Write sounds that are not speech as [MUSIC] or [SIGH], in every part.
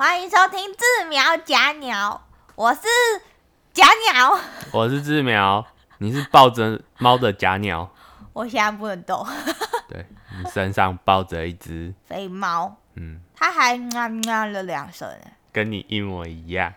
欢迎收听志苗假鸟，我是假鸟，我是志苗，你是抱着猫的假鸟，我现在不能动。对你身上抱着一只，[LAUGHS] 肥猫，嗯，它还喵喵了两声，跟你一模一样。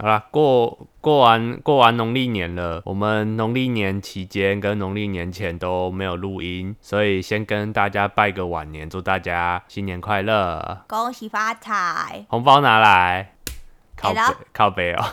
好啦，过过完过完农历年了，我们农历年期间跟农历年前都没有录音，所以先跟大家拜个晚年，祝大家新年快乐，恭喜发财！红包拿来，靠背靠背哦。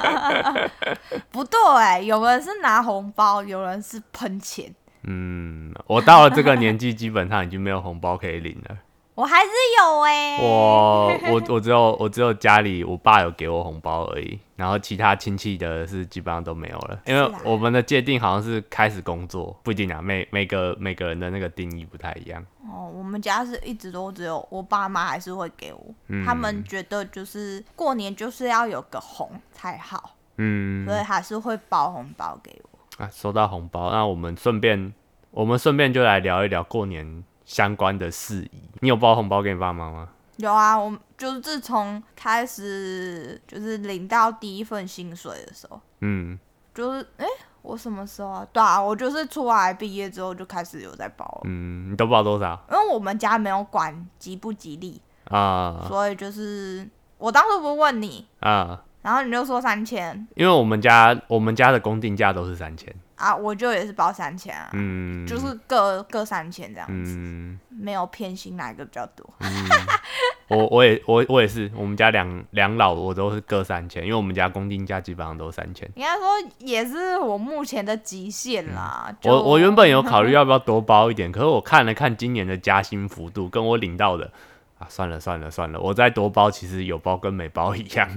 [LAUGHS] 不对、有人是拿红包，有人是喷钱，嗯，我到了这个年纪，基本上已经没有红包可以领了。我还是有哎、我我 [LAUGHS] 我只有我只有家里我爸有给我红包而已，然后其他亲戚的是基本上都没有了，因为我们的界定好像是开始工作，不一定啊，每每个每个人的那个定义不太一样。哦，我们家是一直都只有我爸妈还是会给我，嗯。他们觉得就是过年就是要有个红才好，嗯。所以还是会包红包给我。啊，收到红包，那我们顺便我们顺便就来聊一聊过年相关的事宜。你有包红包给你爸妈吗？有啊，我就是自从开始就是领到第一份薪水的时候，嗯，就是哎、我什么时候啊？对啊，我就是出来毕业之后就开始有在包了，嗯，你都包多少因为我们家没有管吉不吉利，啊所以就是我当初不是问你，啊？然后你就说三千因为我们家我们家的公定价都是三千，啊，我就也是包三千啊，嗯，就是各各三千这样子，嗯。没有偏心哪一个比较多。我我也我我也是，我们家两两老我都是各三千，因为我们家公定价基本上都三千。应该说也是我目前的极限啦。嗯我我原本有考虑 [LAUGHS] 要不要多包一点，可是我看了看今年的加薪幅度，跟我领到的啊，算了算了算了，我再多包其实有包跟没包一样。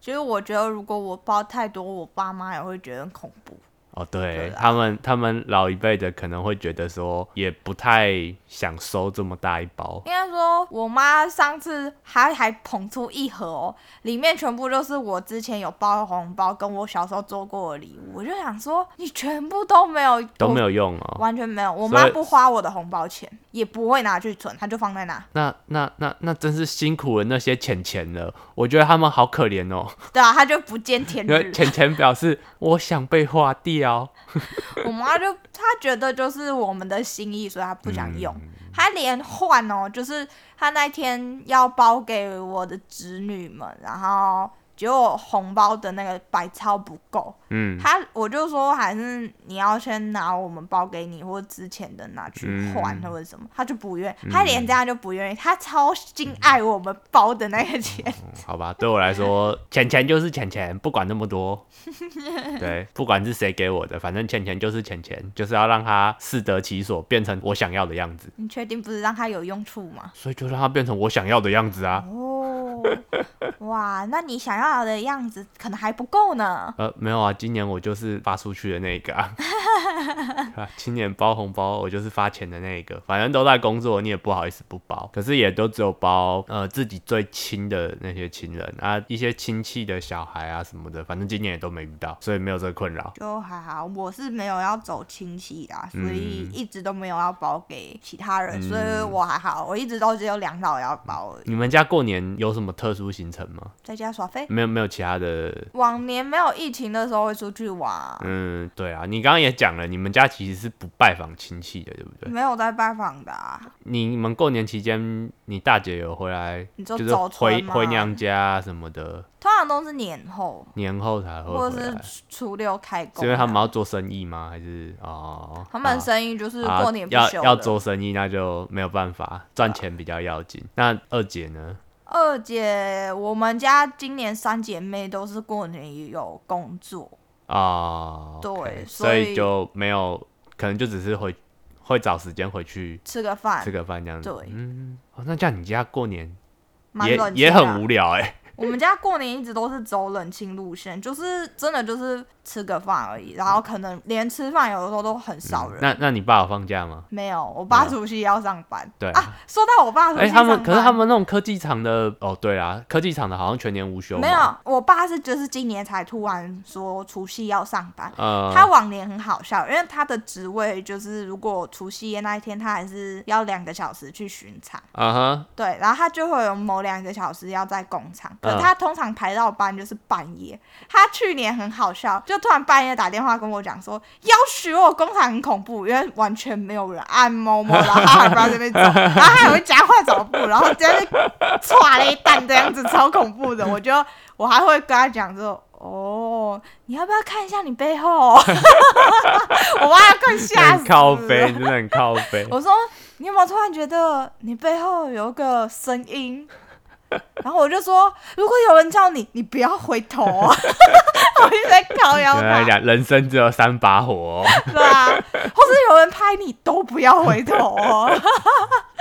其实我觉得，如果我包太多，我爸妈也会觉得很恐怖。哦，对他们他们老一辈的可能会觉得说，也不太想收这么大一包。应该说，我妈上次还还捧出一盒哦，里面全部都是我之前有包的红包，跟我小时候做过的礼物。我就想说，你全部都没有，都没有，用哦。完全没有。我妈不花我的红包钱，也不会拿去存，她就放在那。那那那那真是辛苦了那些钱钱了，我觉得他们好可怜哦。对啊，他就不见天日。钱钱表示我想被花掉。[LAUGHS] 我妈就她觉得就是我们的心意，所以她不想用。嗯她连换哦，就是她那天要包给我的侄女们，然后结果红包的那个百超不够，嗯，他我就说还是你要先拿我们包给你或者之前的拿去换嗯或者什么，他就不愿意，他连这样就不愿意，他超心爱我们包的那个钱。好吧，对我来说，[LAUGHS] 钱钱就是钱钱，不管那么多。[LAUGHS] 对，不管是谁给我的，反正钱钱就是钱钱，就是要让它适得其所，变成我想要的样子。你确定不是让他有用处吗？所以就让它变成我想要的样子啊。哦，哇，那你想要的样子可能还不够呢。呃，没有啊，今年我就是发出去的那个啊。[LAUGHS] 啊今年包红包，我就是发钱的那个，反正都在工作，你也不好意思不包。可是也都只有包呃自己最亲的那些亲人啊，一些亲戚的小孩啊什么的，反正今年也都没遇到，所以没有这个困扰。就还好，我是没有要走亲戚的啊、所嗯以一直都没有要包给其他人，所以我还好，我一直都只有两老要包，你们家过年有什么特殊行程吗？在家耍飞。没有没有其他的。往年没有疫情的时候会出去玩啊，嗯，对啊，你刚刚也讲了，你们家其实是不拜访亲戚的，对不对？没有在拜访的啊。你们过年期间，你大姐有回来，就是回回娘家啊什么的，通常都是年后年后才会或者。是初六开工啊，是因为他们要做生意吗？还是哦？他们啊生意就是啊过年不要要做生意，那就没有办法，赚钱比较要紧。那二姐呢？二姐，我们家今年三姐妹都是过年有工作，啊，对所以就没有，可能就只是回会找时间回去吃个饭。吃，个饭这样子。对。嗯，哦，那这样你家过年也也很无聊哎、我们家过年一直都是走冷清路线，就是真的就是吃个饭而已，然后可能连吃饭有的时候都很少人。那那你爸有放假吗？没有，我爸除夕要上班。对啊，说到我爸除夕哎、他们可是他们那种科技厂的哦，对啊，科技厂的好像全年无休嘛。没有，我爸是就是今年才突然说除夕要上班。呃，他往年很好笑，因为他的职位就是，如果除夕夜那一天，他还是要两个小时去巡场，啊哈，对，然后他就会有某两个小时要在工厂，可他通常排到班就是半夜。他去年很好笑，就突然半夜打电话跟我讲说，要许我工厂很恐怖，因为完全没有人按某某，然后他还不知道这边走，[LAUGHS] 然后他还会加快脚步，然后直接歘了一弹这样子，超恐怖的。我就我还会跟他讲说。哦，你要不要看一下你背后？[LAUGHS] 我妈要更吓死很靠背，了真的很靠背。我说你有没有突然觉得你背后有一个声音？[LAUGHS] 然后我就说，如果有人叫你，你不要回头、啊。[LAUGHS] 我一直在靠腰他，跟他讲，人生只有三把火、哦。对啊，或是有人拍你，都不要回头哦。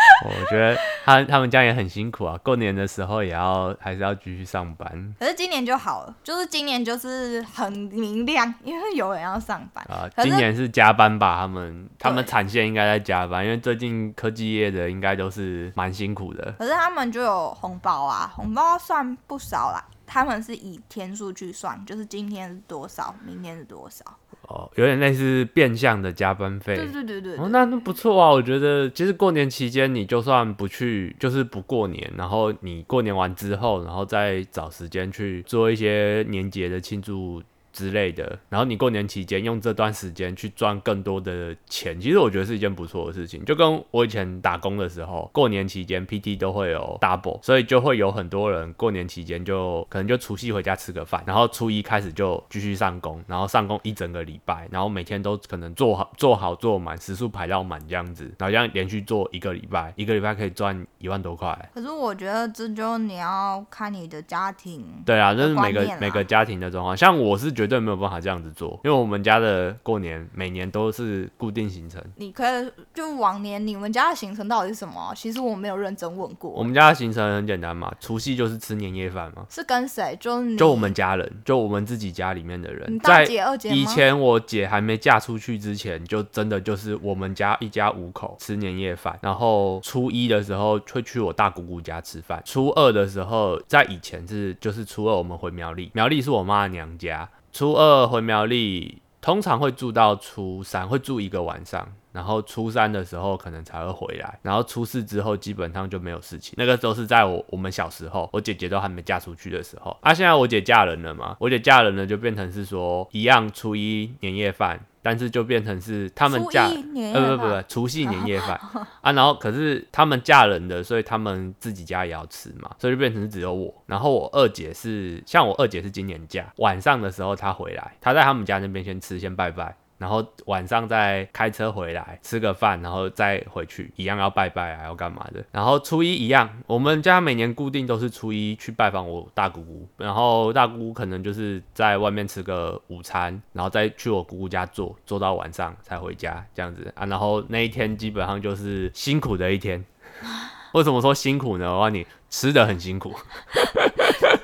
[LAUGHS] 我觉得他他们家也很辛苦啊，过年的时候也要还是要继续上班可是今年就好了，就是今年就是很明亮，因为有人要上班。啊。今年是加班吧？他们他们对产线应该在加班，因为最近科技业的应该都是蛮辛苦的。可是他们就有红包啊，红包算不少啦。他们是以天数去算，就是今天是多少，明天是多少。哦，有点类似变相的加班费。对对对对对哦，那那不错啊！我觉得其实过年期间，你就算不去，就是不过年，然后你过年完之后，然后再找时间去做一些年节的庆祝之类的，然后你过年期间用这段时间去赚更多的钱，其实我觉得是一件不错的事情。就跟我以前打工的时候，过年期间 PT 都会有 double，所以就会有很多人过年期间就可能就除夕回家吃个饭，然后初一开始就继续上工，然后上工一整个礼拜，然后每天都可能做好做好做满，时速排到满这样子，然后这样连续做一个礼拜，一个礼拜可以赚一万多块。可是我觉得这就你要看你的家庭。对啊，这是每个每个家庭的状况。像我是绝对没有办法这样子做，因为我们家的过年每年都是固定行程。你可以就往年你们家的行程到底是什么？其实我没有认真问过我过，们家的行程很简单嘛，除夕就是吃年夜饭嘛，是跟谁？就你就我们家人，就我们自己家里面的人你，大在姐、二姐吗？以前我姐还没嫁出去之前，就真的就是我们家一家五口吃年夜饭，然后初一的时候会去我大姑姑家吃饭，初二的时候在以前是就是初二我们回苗栗，苗栗是我妈的娘家，初二回苗栗通常会住到初三，会住一个晚上。然后初三的时候可能才会回来，然后初四之后基本上就没有事情。那个时候是在我我们小时候，我姐姐都还没嫁出去的时候。啊，现在我姐嫁人了嘛，我姐嫁人了就变成是说一样初一年夜饭，但是就变成是他们初嫁呃不不不除夕年夜饭啊，然后可是他们嫁人的，所以他们自己家也要吃嘛，所以就变成只有我。然后我二姐是像我二姐是今年嫁，晚上的时候她回来，她在他们家那边先吃先拜拜。然后晚上再开车回来吃个饭，然后再回去，一样要拜拜啊，要干嘛的。然后初一一样，我们家每年固定都是初一去拜访我大姑姑，然后大姑姑可能就是在外面吃个午餐，然后再去我姑姑家坐，坐到晚上才回家这样子啊。然后那一天基本上就是辛苦的一天。[LAUGHS] 为什么说辛苦呢？我告诉你，吃的很辛苦。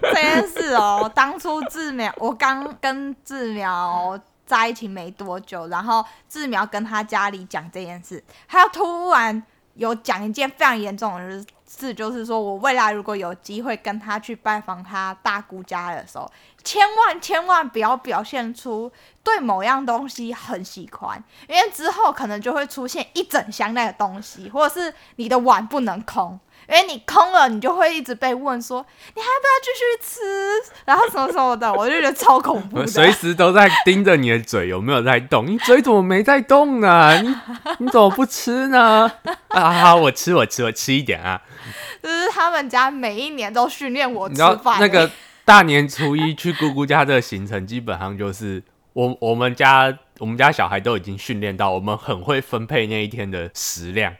这件事哦，当初治苗，我刚跟治苗在一起没多久，然后志苗跟他家里讲这件事，他突然有讲一件非常严重的事，就是说我未来如果有机会跟他去拜访他大姑家的时候，千万千万不要表现出对某样东西很喜欢，因为之后可能就会出现一整箱那个东西，或者是你的碗不能空。因为你空了，你就会一直被问说你还要不要继续吃，然后什么什么的，我就觉得超恐怖的。随时都在盯着你的嘴有没有在动，你嘴怎么没在动呢？你你怎么不吃呢？啊，好，我吃，我吃，我吃一点啊。就是他们家每一年都训练我吃饭、那个大年初一去姑姑家的行程，基本上就是我我们家我们家小孩都已经训练到，我们很会分配那一天的食量，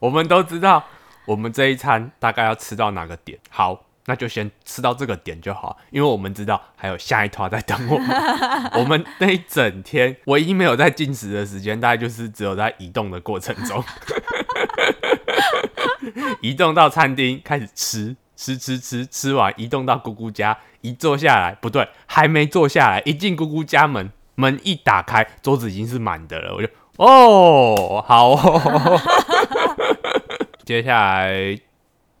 我们都知道我们这一餐大概要吃到哪个点。好。那就先吃到这个点就好，因为我们知道还有下一团在等我们。[LAUGHS] 我们那一整天唯一没有在进食的时间，大概就是只有在移动的过程中，[LAUGHS] 移动到餐厅开始吃，吃吃吃吃完，移动到姑姑家，一坐下来，不对，还没坐下来，一进姑姑家门，门一打开，桌子已经是满的了，我就哦，好哦，[LAUGHS] 接下来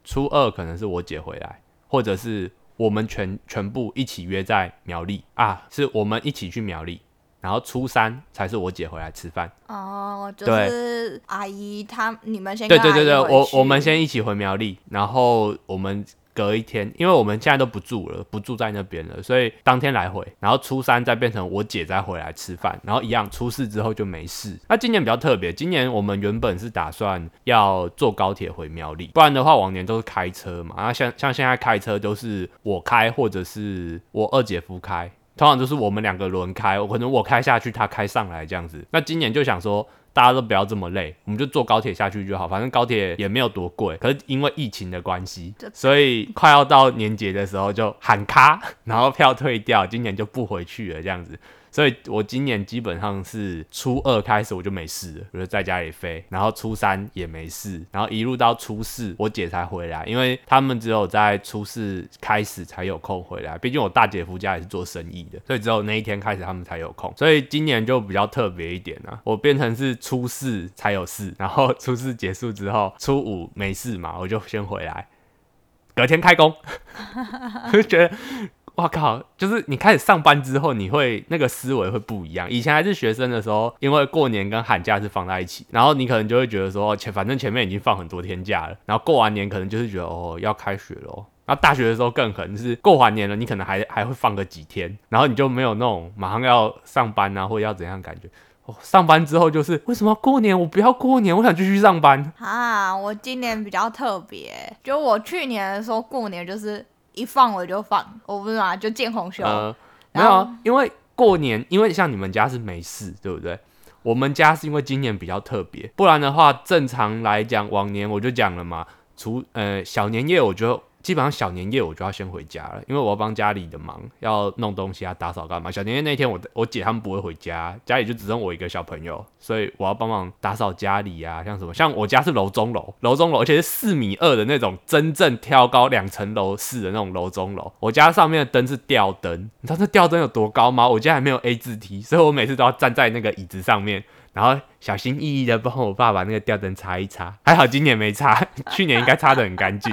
初二可能是我姐回来，或者是我们全全部一起约在苗栗啊，是我们一起去苗栗。然后初三才是我姐回来吃饭哦，就是阿姨她你们先对对对对，我我们先一起回苗栗，然后我们隔一天，因为我们现在都不住了，不住在那边了，所以当天来回，然后初三再变成我姐再回来吃饭，然后一样初四之后就没事。那今年比较特别，今年我们原本是打算要坐高铁回苗栗，不然的话往年都是开车嘛，然后像像现在开车都是我开或者是我二姐夫开。通常都是我们两个轮开，我可能我开下去，他开上来这样子。那今年就想说，大家都不要这么累，我们就坐高铁下去就好，反正高铁也没有多贵。可是因为疫情的关系，所以快要到年节的时候就喊卡，然后票退掉，今年就不回去了这样子。所以我今年基本上是初二开始我就没事。了，我就在家里飞，然后初三也没事，然后一路到初四我姐才回来，因为他们只有在初四开始才有空回来，毕竟我大姐夫家也是做生意的，所以只有那一天开始他们才有空，所以今年就比较特别一点啊，我变成是初四才有事，然后初四结束之后，初五没事嘛，我就先回来，隔天开工，就 [LAUGHS] 觉得。[LAUGHS] 我靠！就是你开始上班之后，你会那个思维会不一样。以前还是学生的时候，因为过年跟寒假是放在一起，然后你可能就会觉得说，前反正前面已经放很多天假了，然后过完年可能就是觉得哦要开学了。然后大学的时候更狠，就是过完年了，你可能还还会放个几天，然后你就没有那种马上要上班啊，或者要怎样感觉。哦，上班之后就是为什么过年我不要过年，我想继续上班啊！我今年比较特别，就我去年的时候过年就是。一放我就放，我不是嘛，就见红袖。没有啊，因为过年，因为像你们家是没事，对不对？我们家是因为今年比较特别，不然的话，正常来讲，往年我就讲了嘛，除呃小年夜，我觉得。基本上小年夜我就要先回家了，因为我要帮家里的忙，要弄东西啊、打扫干嘛。小年夜那天我我姐他们不会回家，家里就只剩我一个小朋友，所以我要帮忙打扫家里啊，像什么，像我家是楼中楼，楼中楼，而且是四米二的那种真正挑高两层楼式的那种楼中楼。我家上面的灯是吊灯，你知道这吊灯有多高吗？我家还没有 A 字梯，所以我每次都要站在那个椅子上面。然后小心翼翼的帮我爸把那个吊灯擦一擦，还好今年没擦，[LAUGHS] 去年应该擦的很干净。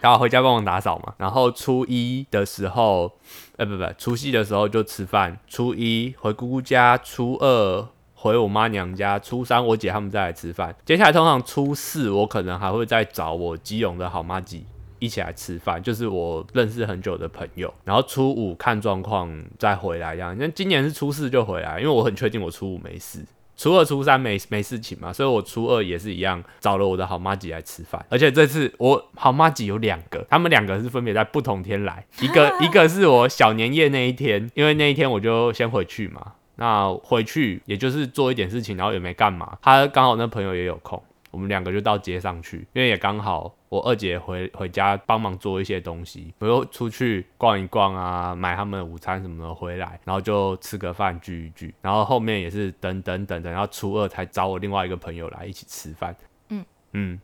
然后回家帮我打扫嘛。然后初一的时候，呃不不，除夕的时候就吃饭。初一回姑姑家，初二回我妈娘家，初三我姐他们再来吃饭。接下来通常初四我可能还会再找我基隆的好妈鸡。一起来吃饭，就是我认识很久的朋友。然后初五看状况再回来，这样。那今年是初四就回来，因为我很确定我初五没事，初二、初三没没事情嘛，所以我初二也是一样找了我的好妈吉来吃饭。而且这次我好妈吉有两个，他们两个是分别在不同天来，一个 [LAUGHS] 一个是我小年夜那一天，因为那一天我就先回去嘛。那回去也就是做一点事情，然后也没干嘛。他刚好那朋友也有空。我们两个就到街上去，因为也刚好我二姐回回家帮忙做一些东西，我又出去逛一逛啊，买他们的午餐什么的回来，然后就吃个饭聚一聚，然后后面也是等等等等，然后初二才找我另外一个朋友来一起吃饭。嗯嗯，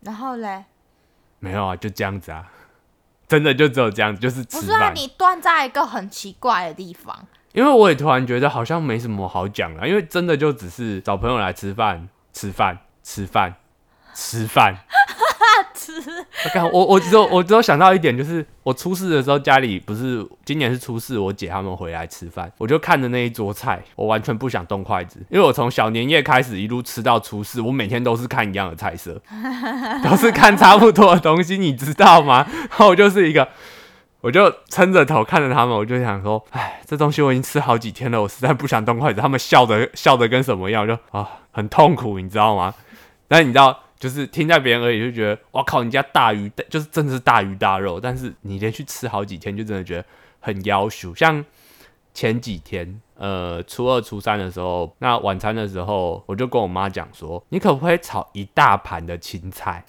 然后嘞？没有啊，就这样子啊，[LAUGHS] 真的就只有这样子，就是吃饭。不是啊，你断在一个很奇怪的地方。因为我也突然觉得好像没什么好讲了，因为真的就只是找朋友来吃饭，吃饭。吃饭，吃饭，[LAUGHS] 吃。我看我我只有我只有想到一点，就是我出事的时候，家里不是今年是初四，我姐他们回来吃饭，我就看着那一桌菜，我完全不想动筷子，因为我从小年夜开始一路吃到初四，我每天都是看一样的菜色，都是看差不多的东西，你知道吗？然后我就是一个。我就撑着头看着他们，我就想说，哎，这东西我已经吃好几天了，我实在不想动筷子。他们笑的笑的跟什么样，就啊，很痛苦，你知道吗？但你知道，就是听在别人耳里就觉得，哇靠，你家大鱼就是真的是大鱼大肉，但是你连续吃好几天，就真的觉得很妖羞。像前几天，呃，初二、初三的时候，那晚餐的时候，我就跟我妈讲说，你可不可以炒一大盘的青菜？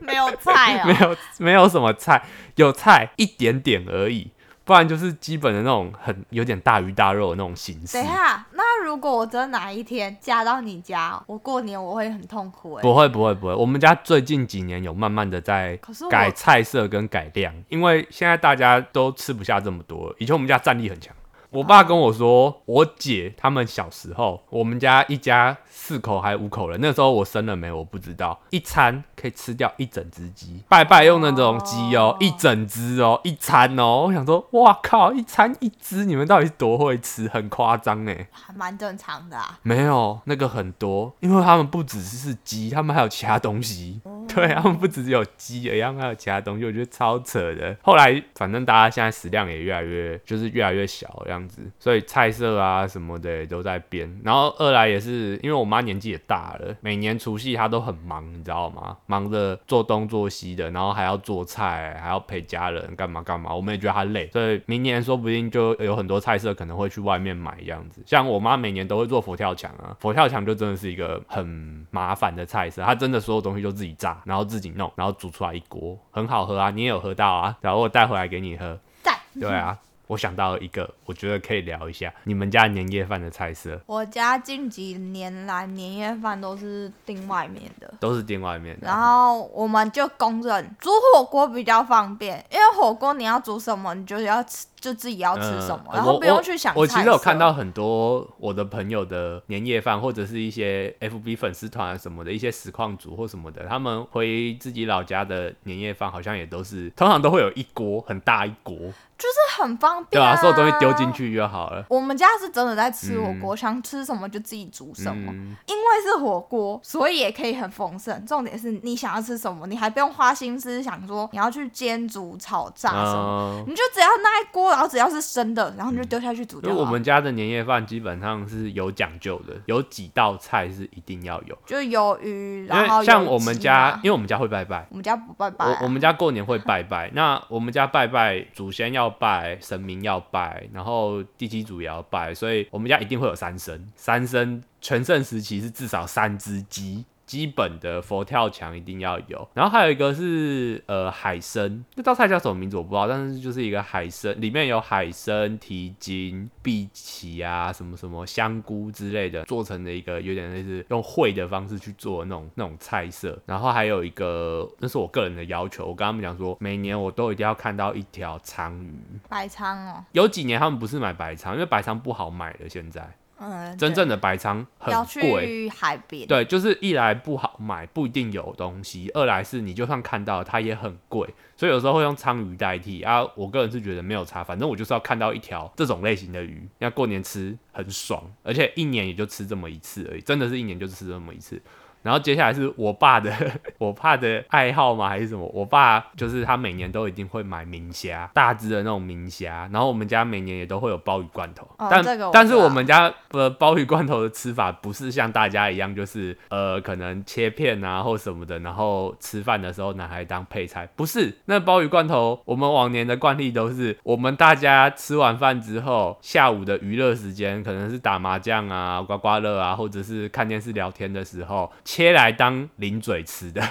没有菜啊，[LAUGHS] 没有没有什么菜，有菜一点点而已，不然就是基本的那种很有点大鱼大肉的那种形式等一。下，那如果我真的哪一天嫁到你家，我过年我会很痛苦哎、不会不会不会，我们家最近几年有慢慢的在改菜色跟改量，因为现在大家都吃不下这么多了。以前我们家战力很强，我爸跟我说，我姐他们小时候，我们家一家四口还五口人，那时候我生了没我不知道，一餐可以吃掉一整只鸡，拜拜用那种鸡哦哦，一整只哦，一餐哦，我想说，哇靠，一餐一只，你们到底是多会吃，很夸张哎。还蛮正常的啊。没有，那个很多，因为他们不只是鸡，他们还有其他东西。[LAUGHS] 对，他们不只是有鸡而已，他们还有其他东西，我觉得超扯的。后来反正大家现在食量也越来越，就是越来越小这样子，所以菜色啊什么的都在变。然后二来也是因为我妈年纪也大了，每年除夕她都很忙，你知道吗？忙着做东做西的，然后还要做菜，还要陪家人干嘛干嘛，我们也觉得她累，所以明年说不定就有很多菜色可能会去外面买这样子。像我妈每年都会做佛跳墙啊，佛跳墙就真的是一个很麻烦的菜色，她真的所有东西就自己炸，然后自己弄，然后煮出来一锅，很好喝啊，你也有喝到啊，然后我带回来给你喝。赞。对啊，我想到了一个，我觉得可以聊一下你们家年夜饭的菜色，我家近几年来年夜饭都是订外面的。都是订外面的。然后我们就公认煮火锅比较方便，因为火锅你要煮什么，你就要吃，就自己要吃什么，嗯然后不用去想我。我其实有看到很多我的朋友的年夜饭，或者是一些 FB 粉丝团什么的一些实况组或什么的，他们回自己老家的年夜饭，好像也都是通常都会有一锅很大一锅，就是很方便啊，所有东西丢进。去就好了。我们家是真的在吃火锅，想吃什么就自己煮什么。嗯，因为是火锅，所以也可以很丰盛。重点是你想要吃什么，你还不用花心思想说你要去煎、煮、炒、炸什么，嗯你就只要那一锅，然后只要是生的，然后你就丢下去煮。因为我们家的年夜饭基本上是有讲究的，有几道菜是一定要有。就有鱼，然后像我们，家因为我们家会拜拜，我们家不拜拜、啊，我我们家过年会拜拜，那我们家拜拜祖先要拜，神明要拜，然后地基主也要拜，所以我们家一定会有三牲。三牲全盛时期是至少三只鸡。基本的佛跳墙一定要有，然后还有一个是呃海参，这道菜叫什么名字我不知道，但是就是一个海参，里面有海参、蹄筋、碧琪啊，什么什么香菇之类的，做成的一个有点类似用烩的方式去做的那种那种菜色。然后还有一个，那是我个人的要求，我跟他们讲说，每年我都一定要看到一条鲳鱼。白鲳哦，有几年他们不是买白鲳，因为白鲳不好买了，现在嗯，真正的白鲳很贵。海边，对，就是一来不好买，不一定有东西；二来是你就算看到它也很贵，所以有时候会用鲳鱼代替啊。我个人是觉得没有差，反正我就是要看到一条这种类型的鱼，那过年吃很爽，而且一年也就吃这么一次而已，真的是一年就吃这么一次。然后接下来是我爸的，[LAUGHS] 我爸的爱好吗？还是什么？我爸就是他每年都一定会买明虾，大只的那种明虾。然后我们家每年也都会有鲍鱼罐头，但哦这个我但是我们家的鲍鱼罐头的吃法不是像大家一样，就是呃可能切片啊或什么的，然后吃饭的时候拿来当配菜。不是，那鲍鱼罐头我们往年的惯例都是，我们大家吃完饭之后，下午的娱乐时间可能是打麻将啊、刮刮乐啊，或者是看电视聊天的时候，切来当零嘴吃的。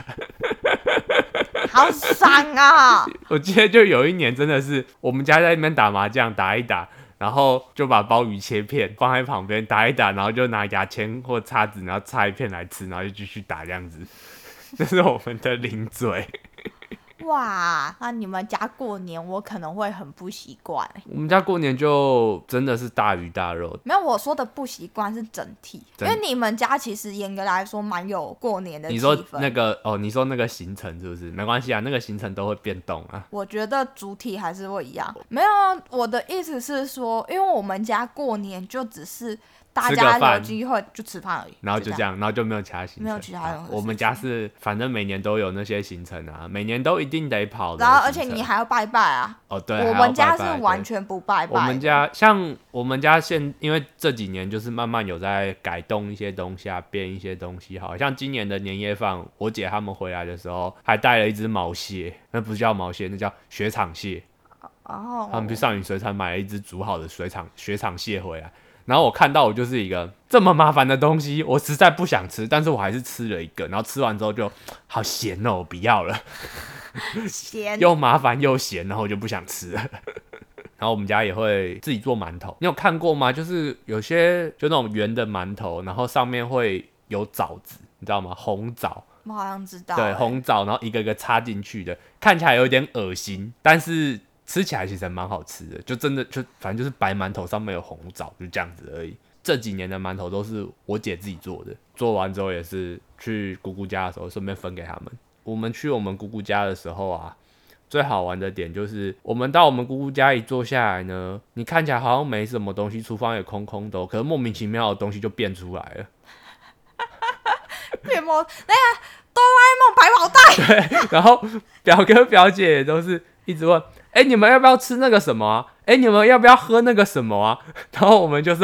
好爽啊！[LAUGHS] 我记得就有一年真的是我们家在那边打麻将，打一打，然后就把鲍鱼切片放在旁边打一打，然后就拿牙签或叉子，然后插一片来吃，然后就继续打这样子。[LAUGHS] 这是我们的零嘴。哇，那你们家过年我可能会很不习惯欸。我们家过年就真的是大鱼大肉，没有，我说的不习惯是整体，因为你们家其实严格来说蛮有过年的你说。那个哦，你说那个行程是不是？没关系啊，那个行程都会变动啊。我觉得主体还是会一样。没有啊，我的意思是说，因为我们家过年就只是大家有机会就吃饭而已，然后就这。样，然后就没有其他行程。没有其他任何啊我们家是，反正每年都有那些行程啊，每年都一定得跑的然后，而且你还要拜拜啊！哦，对，我们家是完全不拜拜。我们家像我们家现，因为这几年就是慢慢有在改动一些东西啊，变一些东西。好像今年的年夜饭，我姐他们回来的时候还带了一只毛蟹，那不是叫毛蟹，那叫雪场蟹。哦，他们去上宇水产买了一只煮好的水场雪场蟹回来，然后我看到我就是一个这么麻烦的东西，我实在不想吃，但是我还是吃了一个，然后吃完之后就好咸哦，我不要了。咸 [LAUGHS] 又麻烦又咸，然后我就不想吃了。然然后我们家也会自己做馒头。你有看过吗？就是有些就那种圆的馒头，然后上面会有枣子，你知道吗？红枣。我好像知道、对，欸红枣，然后一个个插进去的，看起来有点恶心，但是吃起来其实还蛮好吃的。就真的就反正就是白馒头上面有红枣，就这样子而已。这几年的馒头都是我姐自己做的，做完之后也是去姑姑家的时候顺便分给他们。我们去我们姑姑家的时候啊，最好玩的点就是我们到我们姑姑家一坐下来呢，你看起来好像没什么东西，厨房也空空的哦，可是莫名其妙的东西就变出来了。[LAUGHS] 变魔那个哆啦 A 梦百宝袋，然后表哥表姐也都是一直问，哎、你们要不要吃那个什么啊？哎、你们要不要喝那个什么啊？[LAUGHS] 然后我们就是，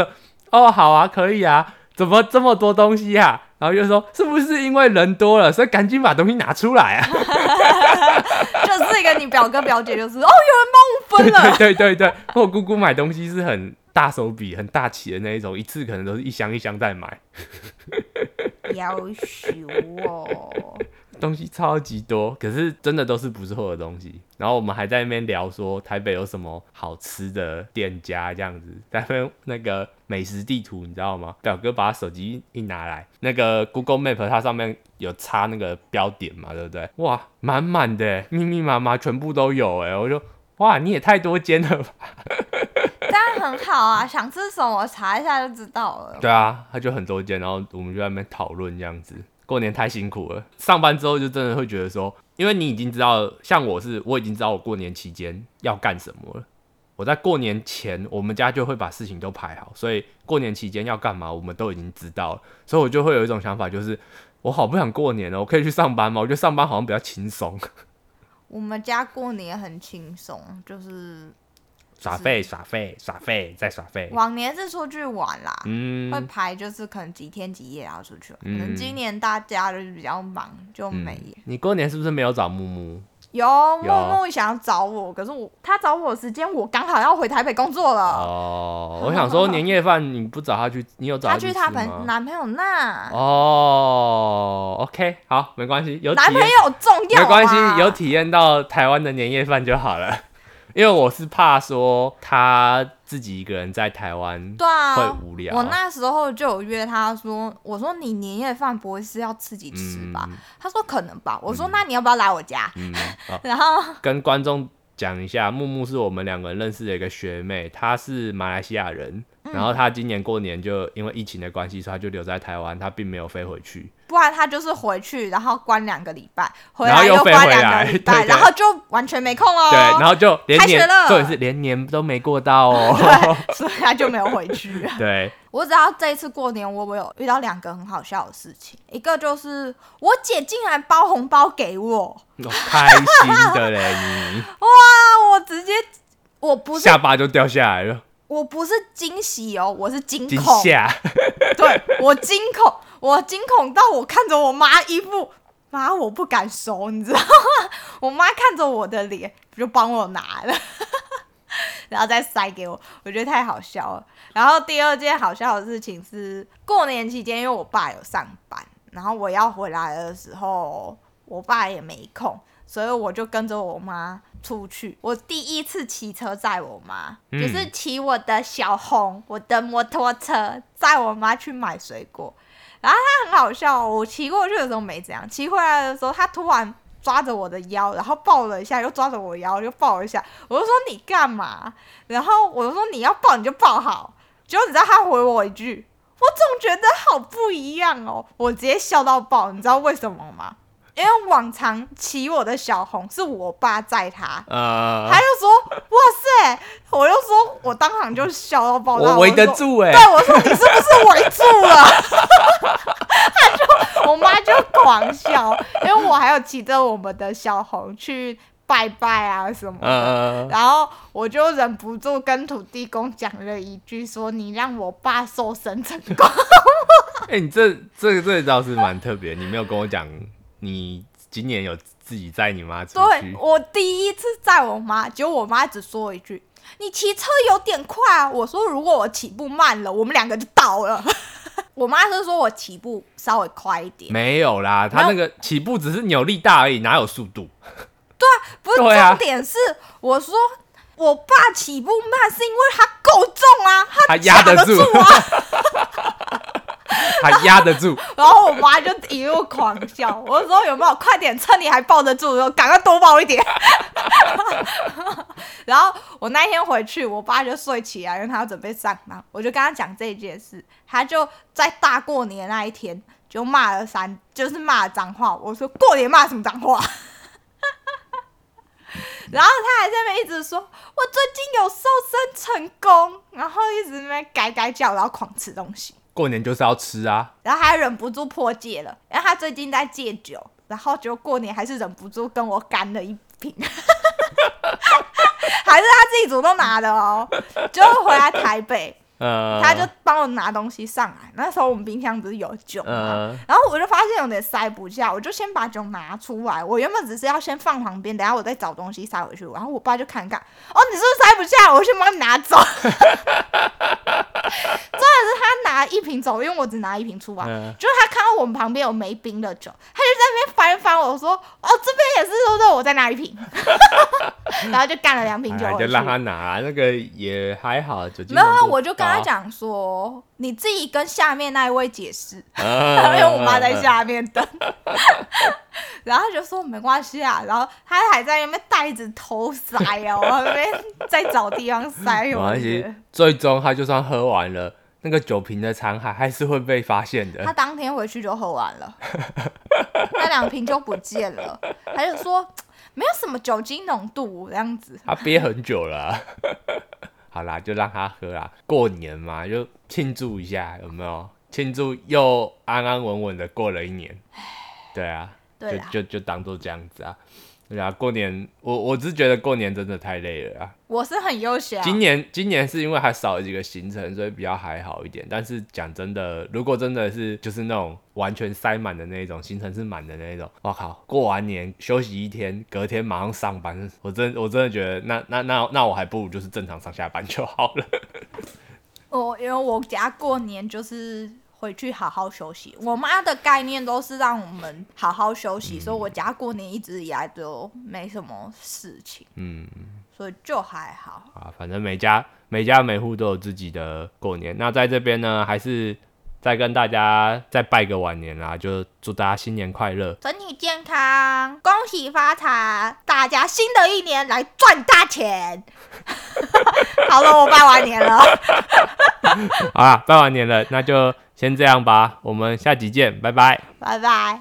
哦，好啊，可以啊，怎么这么多东西啊？然后就说，是不是因为人多了，所以赶紧把东西拿出来啊？[LAUGHS] 就是一个你表哥表姐就是哦，有人帮我分了，对对对对，我姑姑买东西是很大手笔、很大气的那一种，一次可能都是一箱一箱在买，[LAUGHS] 要求哦。东西超级多，可是真的都是不错的东西。然后我们还在那边聊说台北有什么好吃的店家，这样子，[LAUGHS] 在那边那个美食地图你知道吗？表哥把手机一拿来，那个 Google Map 它上面有插那个标点嘛，对不对？哇，满满的，密密麻麻，全部都有哎！我就哇，你也太多间了吧？[LAUGHS] 这样很好啊，想吃什么查一下就知道了。对啊，他就很多间，然后我们就在那边讨论这样子。过年太辛苦了，上班之后就真的会觉得说，因为你已经知道，像我是我已经知道我过年期间要干什么了。我在过年前，我们家就会把事情都排好，所以过年期间要干嘛，我们都已经知道了。所以我就会有一种想法，就是我好不想过年哦，我可以去上班吗？我觉得上班好像比较轻松，我们家过年很轻松，就是耍废耍废耍废再耍废。往年是出去玩啦，嗯会嗯，排就是可能几天几夜然后出去玩，可嗯能今年大家就是比较忙，就没有。你过年是不是没有找木木？有有默默想要找我，可是我他找我的时间，我刚好要回台北工作了。哦，我想说年夜饭你不找他去，你有找他去他朋男朋友那，哦，OK，好，没关系，有男朋友重要、啊，没关系，有体验到台湾的年夜饭就好了。因为我是怕说他自己一个人在台湾对啊，会无聊。我那时候就有约他说，我说你年夜饭不会是要自己吃吧？嗯他说可能吧。我说那你要不要来我家？嗯，好，[LAUGHS] 然后跟观众讲一下，木木是我们两个人认识的一个学妹，她是马来西亚人，嗯然后他今年过年就因为疫情的关系，所以他就留在台湾，他并没有飞回去。不然他就是回去，然后关两个礼拜，回然后又飞来关两回来个礼拜，对对然后就完全没空哦。对，然后就连年，开学了重点是连年都没过到哦。对，[LAUGHS] 所以他就没有回去。[LAUGHS] 对，我只要这一次过年，我我有遇到两个很好笑的事情，一个就是我姐竟然包红包给我，哦开心的嘞，[LAUGHS] 你啊，我直接我不是下巴就掉下来了，我不是惊喜哦，我是惊惊恐，吓。[LAUGHS] 对我惊恐，我惊恐到我看着我妈一副。妈，我不敢收，你知道吗？[LAUGHS] 我妈看着我的脸，就帮我拿了，[LAUGHS] 然后再塞给我，我觉得太好笑了。然后第二件好笑的事情是，过年期间，因为我爸有上班，然后我要回来的时候，我爸也没空，所以我就跟着我妈出去。我第一次骑车载我妈，嗯就是骑我的小红，我的摩托车载我妈去买水果。然后他很好笑哦、我骑过去的时候没怎样，骑回来的时候他突然抓着我的腰，然后抱了一下，又抓着我腰，又抱了一下。我就说你干嘛？然后我就说你要抱你就抱好。结果你知道他回我一句，我总觉得好不一样哦。我直接笑到爆，你知道为什么吗？因为往常骑我的小红是我爸载他，呃他，就说哇塞，我就说我当场就笑到爆炸。我围得住哎、对，我说你是不是围住了？[LAUGHS] 他就我妈就狂笑，因为我还有骑着我们的小红去拜拜啊什么的。呃，然后我就忍不住跟土地公讲了一句，说你让我爸瘦身成功。[LAUGHS] 哎、你这这个这个倒是蛮特别，你没有跟我讲，你今年有自己载你妈出去，对我第一次载我妈，结果我妈只说了一句：“你骑车有点快啊。”我说：“如果我起步慢了，我们两个就倒了。[LAUGHS] ”我妈是说我起步稍微快一点，没有啦，她那个起步只是扭力大而已，哪有速度对？不是啊重点是我说。我爸起步慢是因为他够重啊，他压得住啊，[LAUGHS] 他压得住。[LAUGHS] 然后我妈就一路狂笑，我说有没有快点，趁你还抱得住，赶快多抱一点。[LAUGHS] 然后我那天回去，我爸就睡起来，因为他要准备上班，我就跟他讲这件事，他就在大过年那一天就骂了三，就是骂脏话。我说过年骂什么脏话？[LAUGHS] 然后他还在那边一直说，我最近有瘦身成功，然后一直在改改叫，然后狂吃东西。过年就是要吃啊，然后还忍不住破戒了，然后他最近在戒酒，然后就过年还是忍不住跟我干了一瓶，[LAUGHS] 还是他自己主动拿的哦，就回来台北。他就帮我拿东西上来，那时候我们冰箱不是有酒吗？然后我就发现有点塞不下，我就先把酒拿出来。我原本只是要先放旁边，等下我再找东西塞回去。然后我爸就看看，哦，你是不是塞不下？我先帮你拿走。真的是他拿一瓶走，因为我只拿一瓶出来。[LAUGHS] 就是他看到我们旁边有没冰的酒，他就在那边翻翻。我说：“哦，这边也是，对不对？我再拿一瓶。” [LAUGHS] 然后就干了两瓶酒。就让他拿，那个也还好。没有，我就跟他讲说：“你自己跟下面那一位解释。[LAUGHS] ” [LAUGHS] 因为我妈在下面等。然后就说：“没关系啊。”然后他还在那边袋子偷塞哦，那边在找地方塞。没关系，最终他就算喝完了。那个酒瓶的残骸还是会被发现的。他当天回去就喝完了，那两瓶就不见了。他就说没有什么酒精浓度这样子。他憋很久了，[LAUGHS] 好啦，就让他喝啦。过年嘛，就庆祝一下，有没有？庆祝又安安稳稳的过了一年。对啊，就就就当做这样子啊。对啊，过年我我只是觉得过年真的太累了啊。我是很悠闲。今年今年是因为还少了几个行程，所以比较还好一点。但是讲真的，如果真的是就是那种完全塞满的那种行程是满的那种，我靠，过完年休息一天，隔天马上上班，我真我真的觉得那那那那我还不如就是正常上下班就好了。我 [LAUGHS] 因为我家过年就是。回去好好休息。我妈的概念都是让我们好好休息，所以我家过年一直以来都没什么事情，嗯，所以就还好啊。反正每家每家每户都有自己的过年。那在这边呢，还是再跟大家再拜个晚年啦，就祝大家新年快乐，身体健康，恭喜发财，大家新的一年来赚大钱。[LAUGHS] 好了，我拜完年了。[LAUGHS] 好啦，拜完年了，那就。先这样吧，我们下集见，拜拜，拜拜。